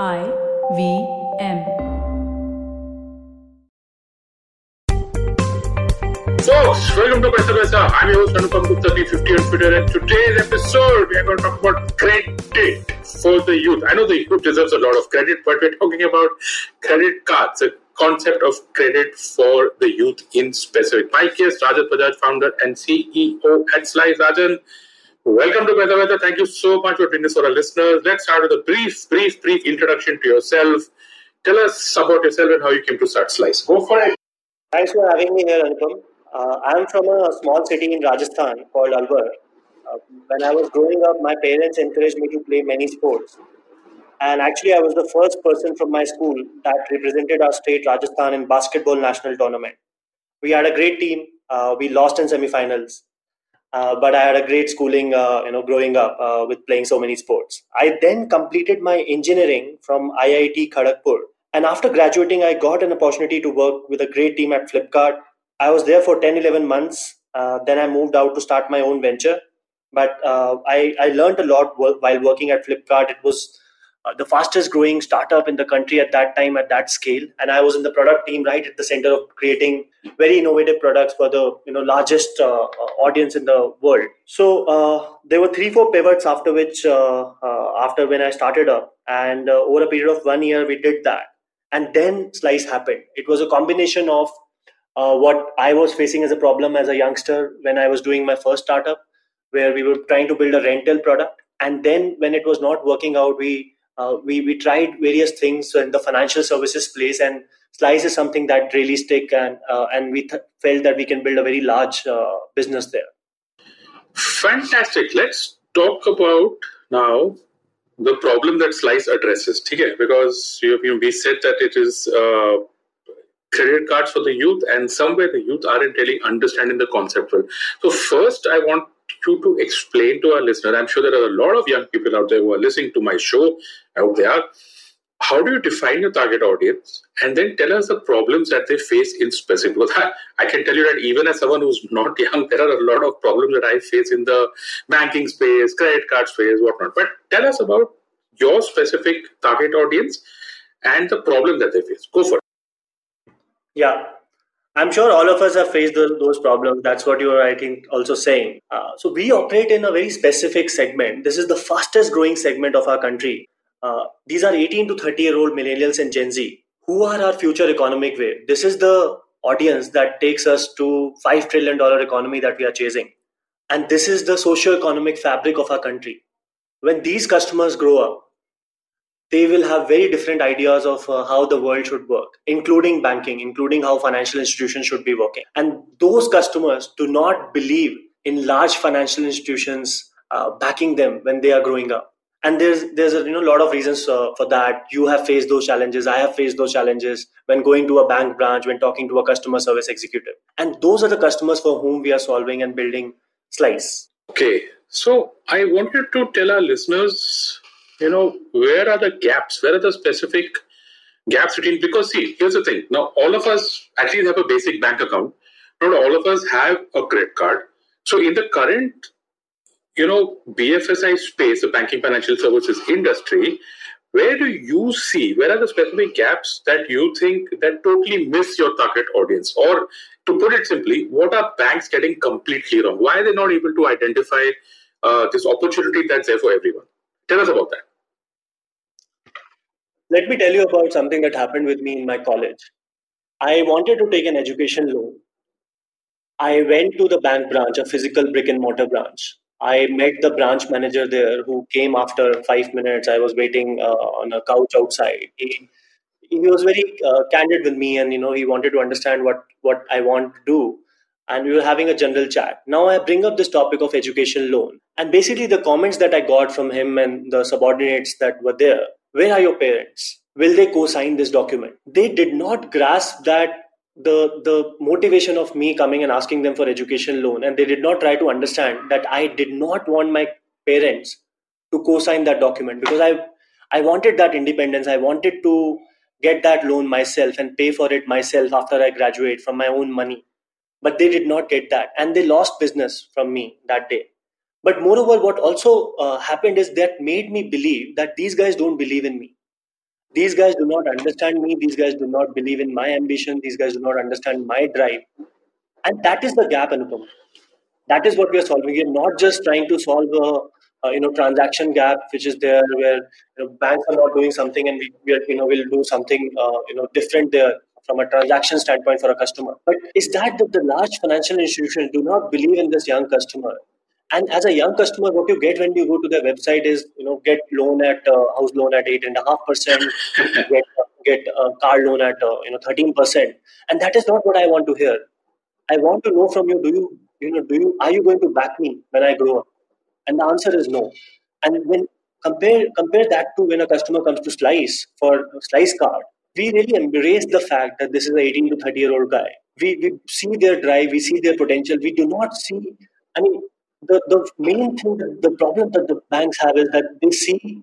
I V M. Folks, welcome to Paisa. I'm your host Anupam Gupta, B50 on Twitter, and today's episode we are going to talk about credit for the youth. I know the youth deserves a lot of credit, but we're talking about credit cards, a concept of credit for the youth in specific. My guest, Rajan Bajaj, founder and CEO at Slice. Rajan, welcome to Paisa Vaisa. Thank you so much for doing this for our listeners. Let's start with a brief, brief, brief introduction to yourself. Tell us about yourself and how you came to start Slice. Go for it. Thanks for having me here, Anupam. Uh, I'm from a small city in Rajasthan called Alwar. Uh, when I was growing up, my parents encouraged me to play many sports. And actually, I was the first person from my school that represented our state, Rajasthan, in basketball national tournament. We had a great team. Uh, we lost in semifinals, uh, but I had a great schooling. Uh, you know, growing up uh, with playing so many sports. I then completed my engineering from IIT Kharagpur, and after graduating, I got an opportunity to work with a great team at Flipkart I was there for 10, 11 months. Uh, then I moved out to start my own venture. But uh, I, I learned a lot while working at Flipkart. It was uh, the fastest growing startup in the country at that time, at that scale. And I was in the product team right at the center of creating very innovative products for the you know largest uh, audience in the world. So uh, there were three, four pivots after which, uh, after when I started up. And over a period of one year, we did that. And then Slice happened. It was a combination of uh, what I was facing as a problem as a youngster when I was doing my first startup, where we were trying to build a rental product, and then when it was not working out, we uh, we we tried various things in the financial services place, and Slice is something that really stick, and uh, and we th- felt that we can build a very large uh, business there. Fantastic. Let's talk about now the problem that Slice addresses. Okay? Because you, you, we said that it is uh, credit cards for the youth, and somewhere the youth aren't really understanding the concept well. So, first, I want you to explain to our listener. I'm sure there are a lot of young people out there who are listening to my show. Uh, I hope they are. How do you define your target audience? And then tell us the problems that they face in specific. Because I, I can tell you that even as someone who's not young, there are a lot of problems that I face in the banking space, credit card space, whatnot. But tell us about your specific target audience and the problem that they face. Go for it. Yeah, I'm sure all of us have faced the, those problems. That's what you are, I think, also saying. Uh, so we operate in a very specific segment. This is the fastest growing segment of our country. Uh, these are 18 to 30 year old millennials and Gen Z who are our future economic wave. This is the audience that takes us to $5 trillion economy that we are chasing. And this is the socio-economic fabric of our country. When these customers grow up, they will have very different ideas of uh, how the world should work, including banking, including how financial institutions should be working. And those customers do not believe in large financial institutions uh, backing them when they are growing up. And there's there's a you know lot of reasons uh, for that. You have faced those challenges. I have faced those challenges when going to a bank branch, when talking to a customer service executive. And those are the customers for whom we are solving and building Slice. Okay, so I wanted to tell our listeners you know, where are the gaps? Where are the specific gaps between? Because see, here's the thing. Now, all of us at least have a basic bank account. Not all of us have a credit card. So, in the current, you know, BFSI space, the banking financial services industry, where do you see where are the specific gaps that you think that totally miss your target audience or to put it simply what are banks getting completely wrong why are they not able to identify uh, this opportunity that's there for everyone tell us about that let me tell you about something that happened with me in my college. I wanted to take an education loan. I went to the bank branch, a physical brick and mortar branch. I met the branch manager there who came after five minutes. I was waiting uh, on a couch outside. He, he was very uh, candid with me and you know he wanted to understand what what I want to do and we were having a general chat. Now I bring up this topic of education loan and basically the comments that I got from him and the subordinates that were there where are your parents? Will they co sign this document? They did not grasp that the the motivation of me coming and asking them for education loan and they did not try to understand that i did not want my parents to co-sign that document because i i wanted that independence i wanted to get that loan myself and pay for it myself after i graduate from my own money but they did not get that and they lost business from me that day but moreover, what also uh, happened is that made me believe that these guys don't believe in me. these guys do not understand me. These guys do not believe in my ambition. These guys do not understand my drive. And that is the gap anupam. That is what we are solving we're not just trying to solve a, a you know transaction gap which is there where you know, banks are not doing something and we, we are, you know will do something uh, you know different there from a transaction standpoint for a customer. But is that the, the large financial institutions do not believe in this young customer and as a young customer, what you get when you go to their website is, you know, get loan at uh, house loan at eight and a half percent, get get a car loan at uh, you know thirteen percent, and that is not what I want to hear. I want to know from you: Do you, you know, do you are you going to back me when I grow up? And the answer is no. And when compare compare that to when a customer comes to Slice for Slice card, we really embrace the fact that this is an 18 to 30 year old guy. We we see their drive, we see their potential. We do not see. I mean, the, the main thing, the problem that the banks have is that they see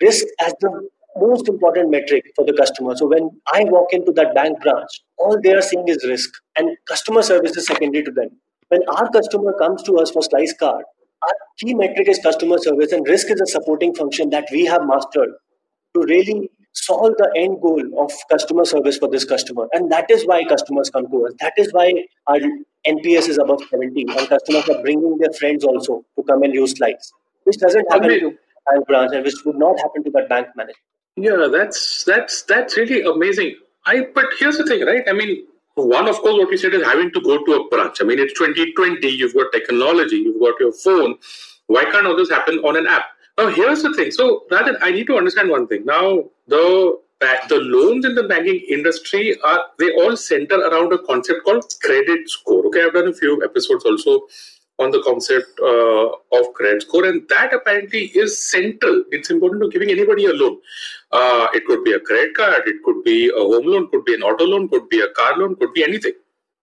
risk as the most important metric for the customer. So when I walk into that bank branch, all they are seeing is risk, and customer service is secondary to them. When our customer comes to us for Slice Card, our key metric is customer service, and risk is a supporting function that we have mastered to really solve the end goal of customer service for this customer. And that is why customers come to us. That is why our NPS is above 70, and customers are bringing their friends also to come and use Slice, which doesn't happen to bank branch and which would not happen to that bank manager. Yeah, that's that's that's really amazing. I but here's the thing, right? I mean, one of course, what you said is having to go to a branch. I mean, it's 2020. You've got technology. You've got your phone. Why can't all this happen on an app? Now, here's the thing. So, rather, I need to understand one thing. Now, the the loans in the banking industry are they all center around a concept called credit score. Okay, I've done a few episodes also on the concept uh, of credit score, and that apparently is central. It's important to giving anybody a loan. Uh, it could be a credit card, it could be a home loan, could be an auto loan, could be a car loan, could be anything.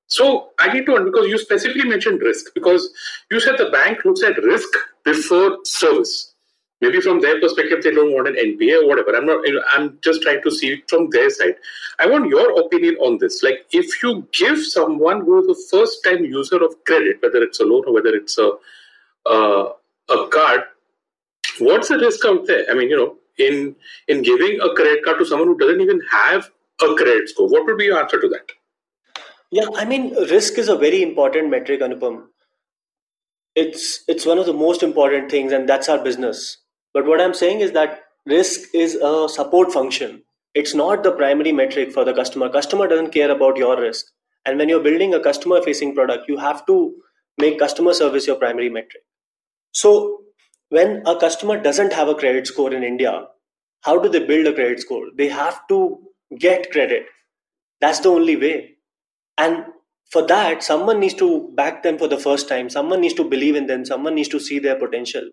So I need to understand because you specifically mentioned risk because you said the bank looks at risk before service maybe from their perspective they don't want an npa or whatever. I'm not i'm just trying to see it from their side. I want your opinion on this. Like if you give someone who is a first time user of credit whether it's a loan or whether it's a uh, a card what's the risk out there? I mean you know in in giving a credit card to someone who doesn't even have a credit score what would be your answer to that? Yeah i mean risk is a very important metric anupam. It's it's one of the most important things and that's our business but what I'm saying is that risk is a support function. It's not the primary metric for the customer. Customer doesn't care about your risk. And when you're building a customer facing product, you have to make customer service your primary metric. So when a customer doesn't have a credit score in India, how do they build a credit score? They have to get credit. That's the only way. And for that, someone needs to back them for the first time. Someone needs to believe in them. Someone needs to see their potential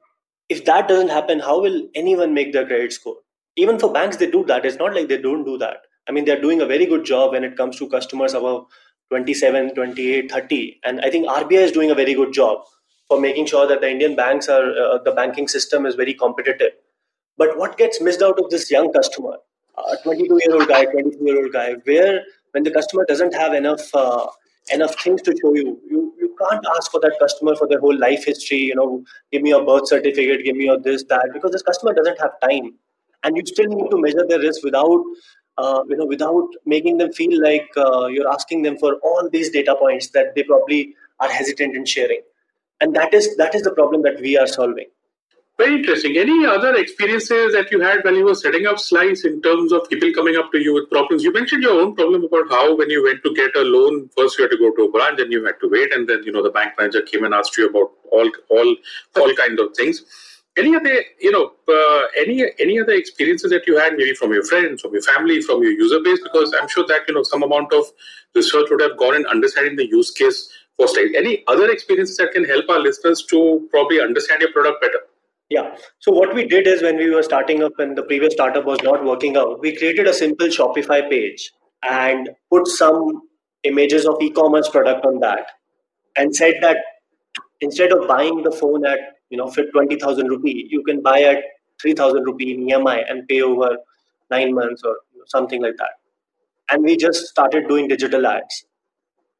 if that doesn't happen, how will anyone make their credit score? Even for banks, they do that. It's not like they don't do that. I mean, they're doing a very good job when it comes to customers above 27, 28, 30. And I think RBI is doing a very good job for making sure that the Indian banks are, uh, the banking system is very competitive. But what gets missed out of this young customer, a 22 year old guy, 23 year old guy, where when the customer doesn't have enough uh, enough things to show you, you you can't ask for that customer for their whole life history, you know, give me your birth certificate, give me your this, that, because this customer doesn't have time. And you still need to measure their risk without, uh, you know, without making them feel like uh, you're asking them for all these data points that they probably are hesitant in sharing. And that is that is the problem that we are solving. Very interesting. Any other experiences that you had when you were setting up Slice in terms of people coming up to you with problems? You mentioned your own problem about how when you went to get a loan, first you had to go to a branch, and you had to wait, and then you know the bank manager came and asked you about all all all kinds of things. Any other you know uh, any any other experiences that you had maybe from your friends, from your family, from your user base? Because I'm sure that you know some amount of research would have gone in understanding the use case for Slice. Any other experiences that can help our listeners to probably understand your product better? Yeah. So what we did is when we were starting up and the previous startup was not working out, we created a simple Shopify page and put some images of e-commerce product on that and said that instead of buying the phone at you know 20,000 rupee, you can buy at 3,000 rupee in EMI and pay over nine months or something like that. And we just started doing digital ads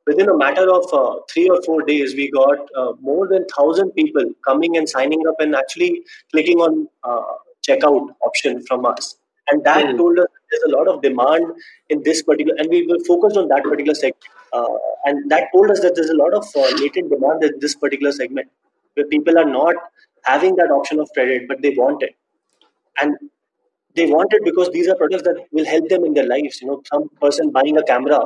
within a matter of uh, three or four days, we got uh, more than thousand people coming and signing up and actually clicking on uh, checkout option from us. and that mm. told us there's a lot of demand in this particular, and we were focused on that particular segment, uh, and that told us that there's a lot of uh, latent demand in this particular segment where people are not having that option of credit, but they want it, and they want it because these are products that will help them in their lives. You know, some person buying a camera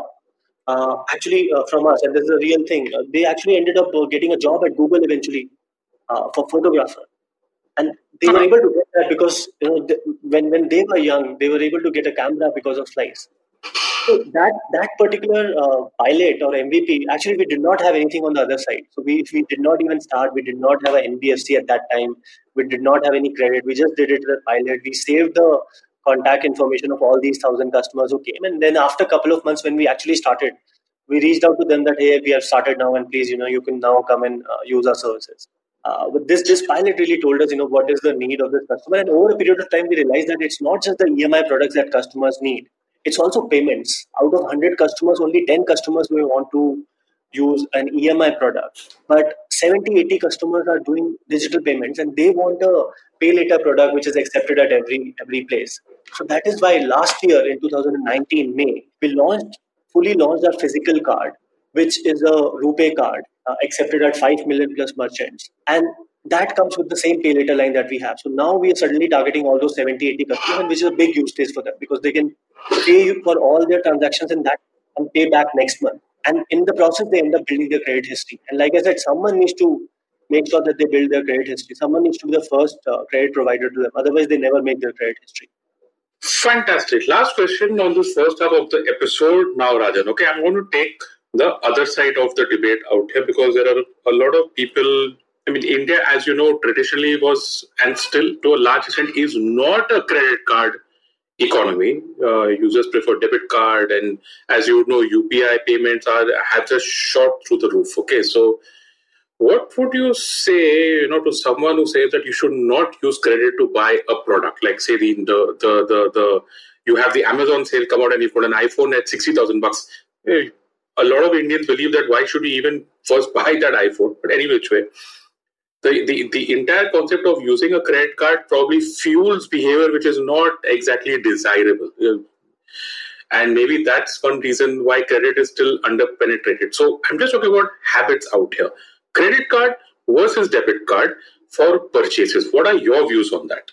actually uh, from us, and this is a real thing. Uh, they actually ended up uh, getting a job at Google eventually uh, for photographer, and they were able to get that because you know when when they were young, they were able to get a camera because of Slice. So that that particular uh, pilot or MVP, actually, we did not have anything on the other side. So we we did not even start. We did not have an NBFC at that time. We did not have any credit. We just did it as a pilot. We saved the contact information of all these thousand customers who came, and then after a couple of months, when we actually started, we reached out to them that hey, we have started now, and please, you know, you can now come and uh, use our services. Uh, but this this pilot really told us, you know, what is the need of this customer, and over a period of time, we realized that it's not just the EMI products that customers need it's also payments. Out of 100 customers, only 10 customers may want to use an EMI product. But 70, 80 customers are doing digital payments and they want a pay later product which is accepted at every every place. So that is why last year in 2019 May, we launched fully launched our physical card, which is a rupee card uh, accepted at 5 million plus merchants. And that comes with the same pay later line that we have. So now we are suddenly targeting all those 70, 80 customers, which is a big use case for them because they can pay for all their transactions in that and pay back next month. And in the process, they end up building their credit history. And like I said, someone needs to make sure that they build their credit history. Someone needs to be the first uh, credit provider to them. Otherwise, they never make their credit history. Fantastic. Last question on this first half of the episode now, Rajan. Okay, I'm going to take the other side of the debate out here because there are a lot of people I mean, India, as you know, traditionally was and still to a large extent is not a credit card economy. Uh, users prefer debit card, and as you know, UPI payments are have just shot through the roof. Okay, so what would you say, you know, to someone who says that you should not use credit to buy a product, like say the the the the, the you have the Amazon sale come out and you put an iPhone at sixty thousand bucks. A lot of Indians believe that why should we even first buy that iPhone? But any which way the, the, the entire concept of using a credit card probably fuels behavior which is not exactly desirable. And maybe that's one reason why credit is still underpenetrated. So I'm just talking about habits out here. Credit card versus debit card for purchases. What are your views on that?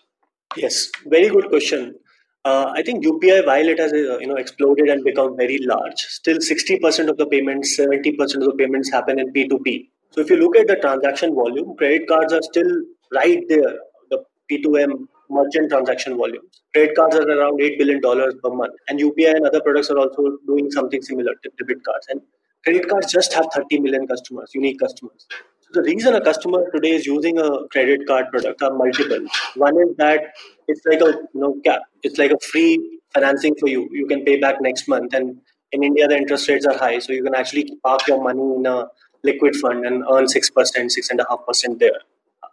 Yes, very good question. Uh, I think UPI, while it has uh, you know exploded and become very large, still 60% of the payments, 70% of the payments happen in P2P. So if you look at the transaction volume, credit cards are still right there, the P2M merchant transaction volumes. Credit cards are around $8 billion per month. And UPI and other products are also doing something similar to debit cards. And credit cards just have 30 million customers, unique customers. So the reason a customer today is using a credit card product are multiple. One is that it's like a you know it's like a free financing for you. You can pay back next month. And in India the interest rates are high. So you can actually park your money in a liquid fund and earn 6%, 6.5% there.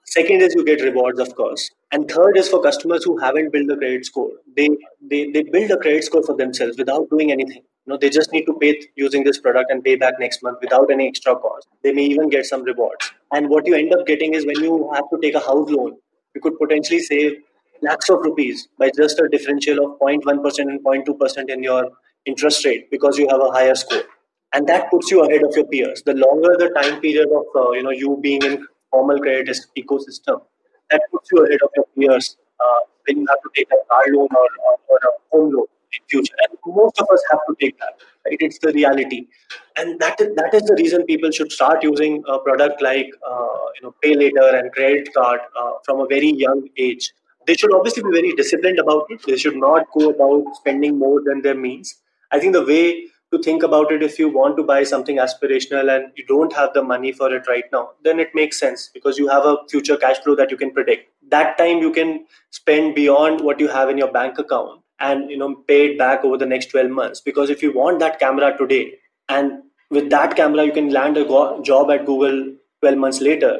Second is you get rewards, of course. And third is for customers who haven't built a credit score. They, they, they build a credit score for themselves without doing anything. You know, they just need to pay using this product and pay back next month without any extra cost. They may even get some rewards. And what you end up getting is when you have to take a house loan, you could potentially save lakhs of rupees by just a differential of 0.1% and 0.2% in your interest rate because you have a higher score and that puts you ahead of your peers. The longer the time period of uh, you know you being in formal credit ecosystem, that puts you ahead of your peers uh, when you have to take a car loan or, or, or, a home loan in future. And most of us have to take that. Right? It's the reality, and that is, that is the reason people should start using a product like uh, you know pay later and credit card uh, from a very young age. They should obviously be very disciplined about it. They should not go about spending more than their means. I think the way to think about it if you want to buy something aspirational and you don't have the money for it right now then it makes sense because you have a future cash flow that you can predict. That time you can spend beyond what you have in your bank account and you know pay it back over the next 12 months. Because if you want that camera today and with that camera you can land a go- job at google 12 months later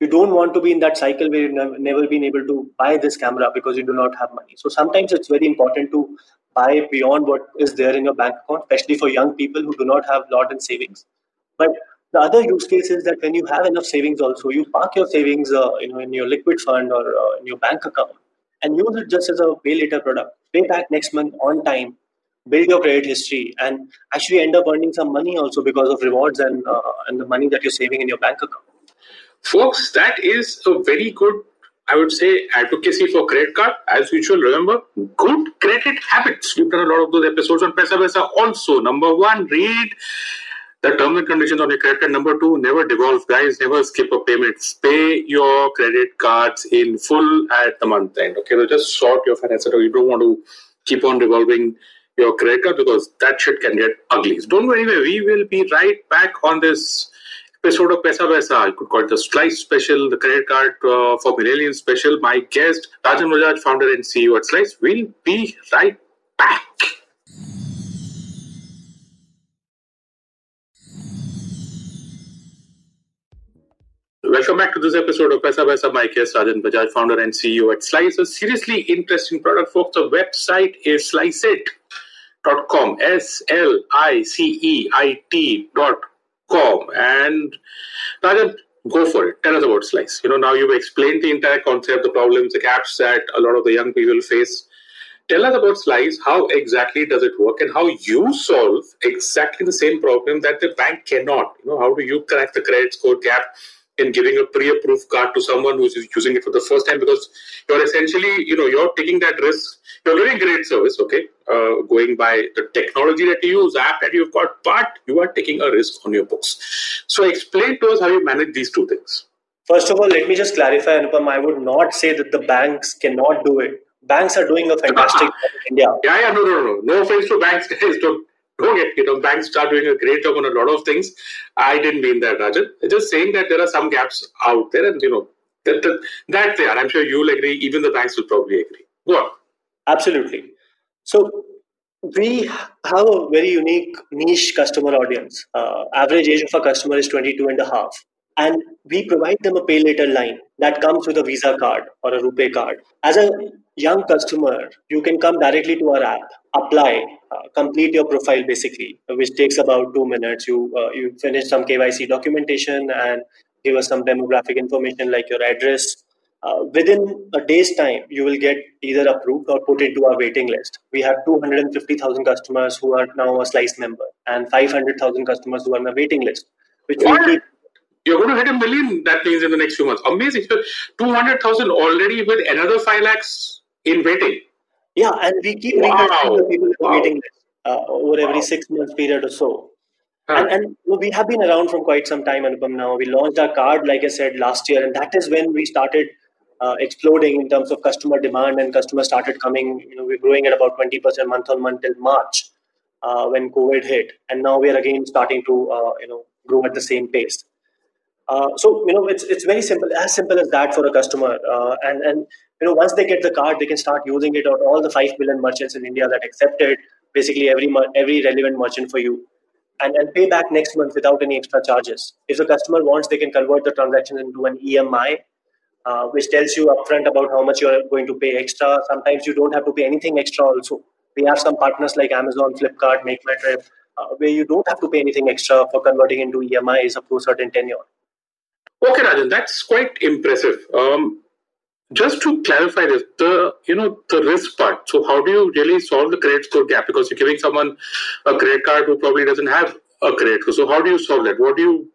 you don't want to be in that cycle where you've never been able to buy this camera because you do not have money so sometimes it's very important to buy beyond what is there in your bank account, especially for young people who do not have a lot in savings. But the other use case is that when you have enough savings, also you park your savings, uh, you know, in your liquid fund or uh, in your bank account, and use it just as a pay later product. Pay back next month on time, build your credit history, and actually end up earning some money also because of rewards and uh, and the money that you're saving in your bank account. Folks, that is a very good, I would say, advocacy for credit card. As usual, remember, good credit habits. We've done a lot of those episodes on Paisa Vaisa also. Number one, read the terms and conditions on your credit card. Number two, never devolve, guys. Never skip a payment. Pay your credit cards in full at the month end. Okay, so just sort your finances out. You don't want to keep on revolving your credit card because that shit can get ugly. So don't go anywhere. We will be right back on this episode of Paisa Vaisa. You could call it the Slice Special, the credit card uh, for millennials special. My guest, Rajan Bajaj, founder and CEO at Slice, will be right back. Welcome back to this episode of Paisa Vaisa. My guest, Rajan Bajaj, founder and CEO at Slice. A seriously interesting product, folks. The website is sliceit.com. S L I C E I T dot com. And Rajan, go for it. Tell us about Slice. You know, now you've explained the entire concept, the problems, the gaps that a lot of the young people face. Tell us about Slice. How exactly does it work, and how you solve exactly the same problem that the bank cannot? You know, how do you crack the credit score gap in giving a pre-approved card to someone who's using it for the first time? Because you're essentially, you know, you're taking that risk. You're giving great service, okay, uh, going by the technology that you use, app that you've got, but you are taking a risk on your books. So, explain to us how you manage these two things. First of all, let me just clarify, Anupam. I would not say that the banks cannot do it. Banks are doing a fantastic job in India. Yeah, yeah, no, no, no. No offense to banks, guys. Don't, don't get, you know, banks start doing a great job on a lot of things. I didn't mean that, Rajan. Just saying that there are some gaps out there, and, you know, that, that, that there. I'm sure you'll agree. Even the banks will probably agree. Go on. Absolutely. So we have a very unique niche customer audience. Uh, average age of a customer is 22 and a half. And we provide them a pay later line that comes with a Visa card or a Rupee card. As a young customer, you can come directly to our app, apply, uh, complete your profile basically, which takes about two minutes. You uh, you finish some KYC documentation and give us some demographic information like your address, uh, within a day's time, you will get either approved or put into our waiting list. We have 250,000 customers who are now a Slice member and 500,000 customers who are on the waiting list. Which What? we keep, You're going to hit a million, that means, in the next few months. Amazing. So 200,000 already with another 5 lakhs in waiting. yeah, and we keep Wow. the people Wow. waiting uh, over every Wow. six months period or so. Huh. And, and we have been around for quite some time, Anupam. Now we launched our card, like I said, last year, and that is when we started uh, exploding in terms of customer demand, and customers started coming. You know, we're growing at about twenty percent month on month till March uh, when COVID hit, and now we are again starting to uh, you know grow at the same pace. Uh, so you know, it's it's very simple, as simple as that for a customer, uh, and and you know, once they get the card, they can start using it on all the five million merchants in India that accept it. Basically, every every relevant merchant for you and, and pay back next month without any extra charges. If the customer wants, they can convert the transaction into an EMI, uh, which tells you upfront about how much you're going to pay extra. Sometimes you don't have to pay anything extra also. We have some partners like Amazon, Flipkart, Make My Trip, uh, where you don't have to pay anything extra for converting into EMIs up to a certain tenure. Okay, Rajan, that's quite impressive. Um, just to clarify this, the you know the risk part. So, how do you really solve the credit score gap? Because you're giving someone a credit card who probably doesn't have a credit score. So, how do you solve that? What do you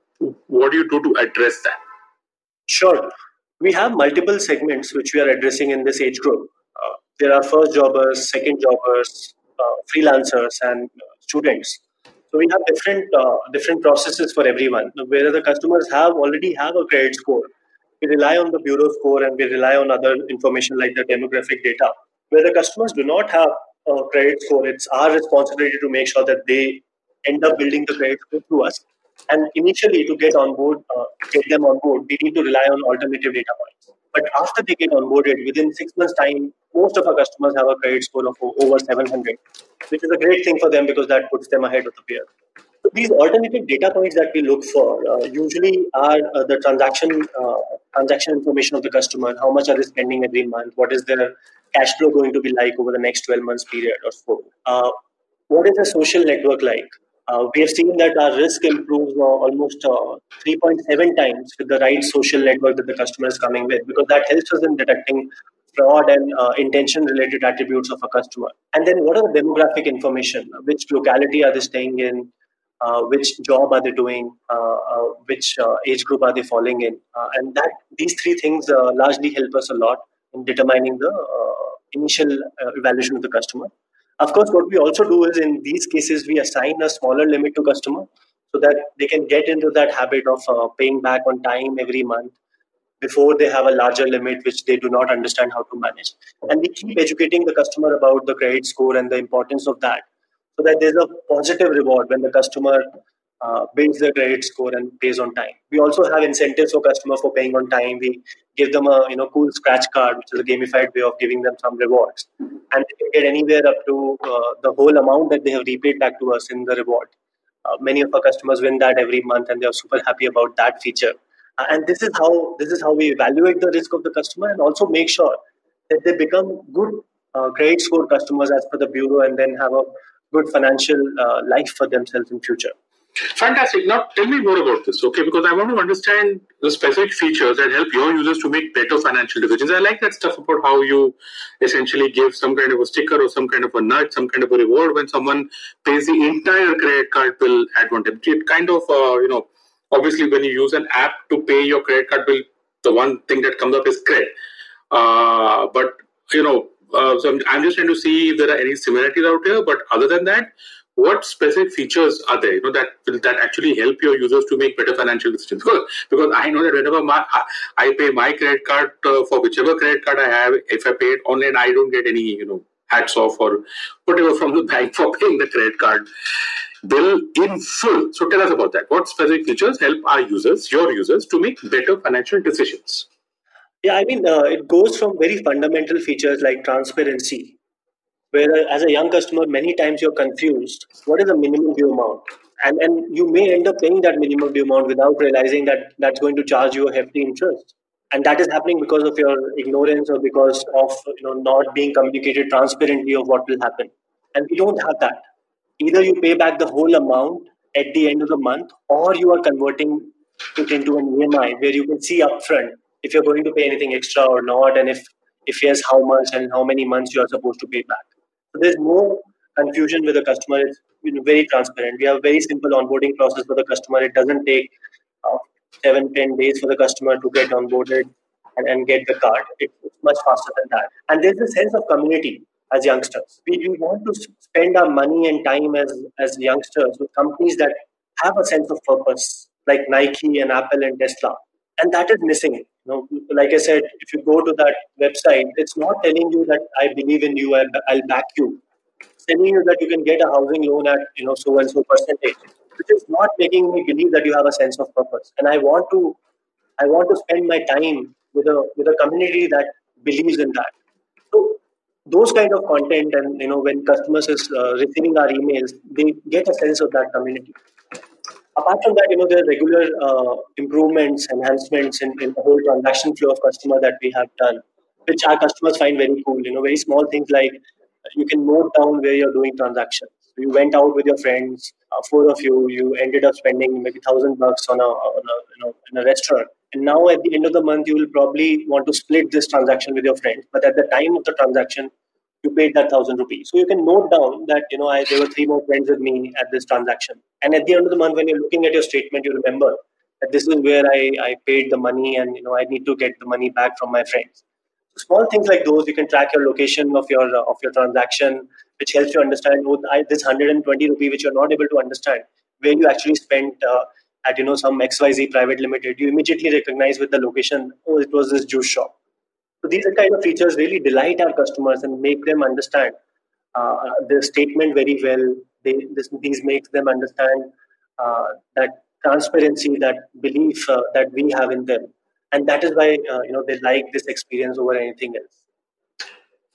what do you do to address that? Sure. We have multiple segments which we are addressing in this age group. Uh, there are first jobbers, second jobbers, uh, freelancers, and uh, students. So we have different uh, different processes for everyone. Where the customers have already have a credit score, we rely on the bureau score and we rely on other information like the demographic data. Where the customers do not have a credit score, it's our responsibility to make sure that they end up building the credit score through us. And initially, to get on board, uh, get them on board, we need to rely on alternative data points. But after they get onboarded, within six months' time, most of our customers have a credit score of over 700, which is a great thing for them because that puts them ahead of the peer. So these alternative data points that we look for uh, usually are uh, the transaction uh, transaction information of the customer. How much are they spending every month? What is their cash flow going to be like over the next 12 months period or so? Uh, what is the social network like? Uh, we have seen that our risk improves uh, almost uh, 3.7 times with the right social network that the customer is coming with because that helps us in detecting fraud and uh, intention related attributes of a customer. And then what are the demographic information? Which locality are they staying in? Uh, which job are they doing? Uh, which age group are they falling in? And that these three things largely help us a lot in determining the initial evaluation of the customer. Of course, what we also do is in these cases we assign a smaller limit to customer so that they can get into that habit of uh, paying back on time every month before they have a larger limit which they do not understand how to manage. And we keep educating the customer about the credit score and the importance of that so that there's a positive reward when the customer uh, builds their credit score and pays on time. We also have incentives for customers for paying on time. We give them a you know cool scratch card, which is a gamified way of giving them some rewards, and they get anywhere up to uh, the whole amount that they have repaid back to us in the reward. Uh, many of our customers win that every month, and they are super happy about that feature. Uh, and this is how this is how we evaluate the risk of the customer and also make sure that they become good uh, credit score customers as per the bureau, and then have a good financial uh, life for themselves in future. Fantastic. Now, tell me more about this, okay? Because I want to understand the specific features that help your users to make better financial decisions. I like that stuff about how you essentially give some kind of a sticker or some kind of a nudge, some kind of a reward when someone pays the entire credit card bill at one time. It kind of, uh, you know, obviously when you use an app to pay your credit card bill, the one thing that comes up is credit. Uh, but you know, uh, so I'm, I'm, just trying to see if there are any similarities out here. But other than that, what specific features are there? You know that that actually help your users to make better financial decisions? Because, because I know that whenever my I pay my credit card uh, for whichever credit card I have, if I pay it online, I don't get any you know hats off or whatever from the bank for paying the credit card bill in full. So tell us about that. What specific features help our users, your users, to make better financial decisions? Yeah, I mean, uh, it goes from very fundamental features like transparency, where uh, as a young customer, many times you're confused. What is the minimum due amount? And, and you may end up paying that minimum due amount without realizing that that's going to charge you a hefty interest. And that is happening because of your ignorance or because of you know not being communicated transparently of what will happen. And we don't have that. Either you pay back the whole amount at the end of the month, or you are converting it into an EMI where you can see upfront if you're going to pay anything extra or not, and if if yes, how much and how many months you are supposed to pay back. So there's no confusion with the customer. It's you know, very transparent. We have a very simple onboarding process for the customer. It doesn't take uh, seven, ten days for the customer to get onboarded and, and get the card. It's much faster than that. And there's a sense of community as youngsters. We, we want to spend our money and time as, as youngsters with companies that have a sense of purpose, like Nike and Apple and Tesla. And that is missing. Know, like I said, if you go to that website, it's not telling you that I believe in you, and I'll back you. It's telling you that you can get a housing loan at you know so and so percentage, which is not making me believe that you have a sense of purpose. And I want to, I want to spend my time with a with a community that believes in that So those kind of content and you know when customers is uh, receiving our emails they get a sense of that community apart from that you know there are regular uh, improvements enhancements in, in the whole transaction flow of customer that we have done which our customers find very cool. You know very small things like you can note down where you're doing transactions. You went out with your friends uh, four of you you ended up spending maybe thousand bucks on a, on a you know in a restaurant. And now at the end of the month, you will probably want to split this transaction with your friends. But at the time of the transaction, you paid that thousand rupees. So you can note down that you know I, there were three more friends with me at this transaction. And at the end of the month, when you're looking at your statement, you remember that this is where I, I paid the money, and you know I need to get the money back from my friends. So small things like those, you can track your location of your uh, of your transaction, which helps you understand oh, I, this 120 rupee, which you're not able to understand, where you actually spent. Uh, at you know some XYZ private limited, you immediately recognize with the location, oh, it was this juice shop. So these are kind of features really delight our customers and make them understand uh, the statement very well. They, this, these makes them understand uh, that transparency, that belief uh, that we have in them, and that is why uh, you know they like this experience over anything else.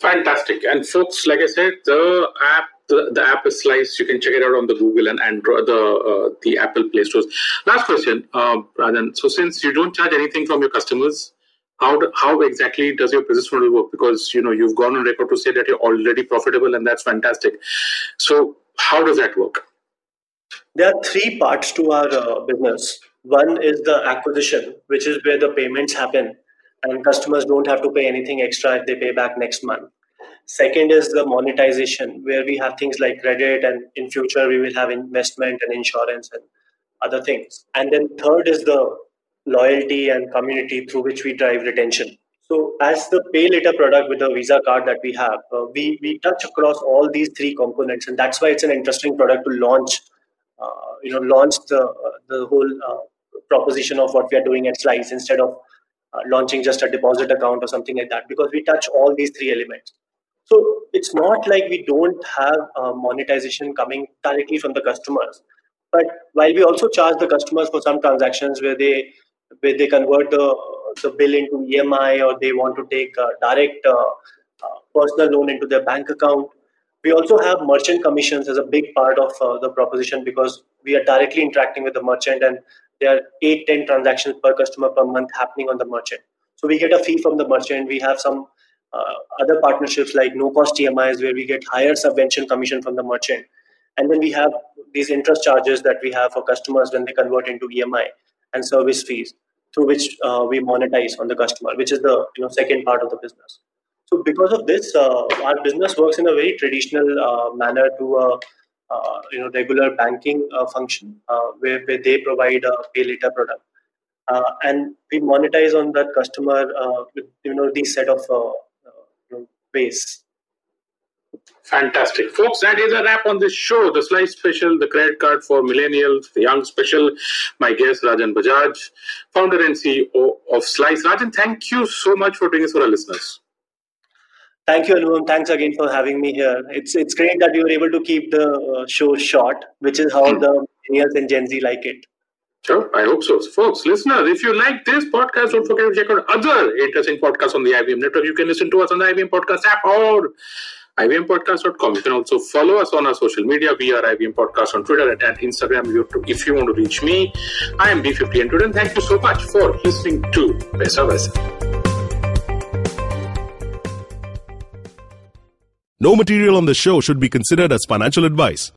Fantastic. And folks, like I said, the app the, the app is sliced. You can check it out on the Google and Android, the uh, the Apple Play stores. Last question, uh, Rajan. So since you don't charge anything from your customers, how do, how exactly does your business model work? Because you know you've gone on record to say that you're already profitable, and that's fantastic. So how does that work? There are three parts to our uh, business. One is the acquisition, which is where the payments happen and customers don't have to pay anything extra if they pay back next month. Second is the monetization, where we have things like credit, and in future we will have investment and insurance and other things. And then third is the loyalty and community through which we drive retention. So, as the pay later product with the Visa card that we have, uh, we we touch across all these three components, and that's why it's an interesting product to launch. Uh, you know, launch the uh, the whole uh, proposition of what we are doing at Slice instead of uh, launching just a deposit account or something like that, because we touch all these three elements. So it's not like we don't have monetization coming directly from the customers, but while we also charge the customers for some transactions where they where they convert the the bill into EMI or they want to take a direct uh, uh, personal loan into their bank account. We also have merchant commissions as a big part of uh, the proposition because we are directly interacting with the merchant and there are 8 10 transactions per customer per month happening on the merchant. So we get a fee from the merchant. We have some uh, other partnerships like no cost EMIs where we get higher subvention commission from the merchant. And then we have these interest charges that we have for customers when they convert into EMI and service fees through which uh, we monetize on the customer, which is the you know second part of the business. So because of this, uh, our business works in a very traditional uh, manner to a uh, you know regular banking uh, function uh, where, where they provide a pay later product. and we monetize on that customer with you know these set of you know, ways. Fantastic. Folks, that is a wrap on this show. The Slice Special, the credit card for millennials, the young special. My guest, Rajan Bajaj, founder and CEO of Slice. Rajan, thank you so much for doing this for our listeners. Thank you, Anupam. Thanks again for having me here. It's it's great that you were able to keep the uh, show short, which is how the millennials and Gen Z like it. Sure, I hope so. Folks, listeners, if you like this podcast, don't forget to check out other interesting podcasts on the IVM network. You can listen to us on the IVM Podcast app or ivmpodcast.com. You can also follow us on our social media. We are IVM Podcast on Twitter and Instagram. YouTube. If you want to reach me, I am B50 and and thank you so much for listening to Paisa Vaisa. No material on the show should be considered as financial advice.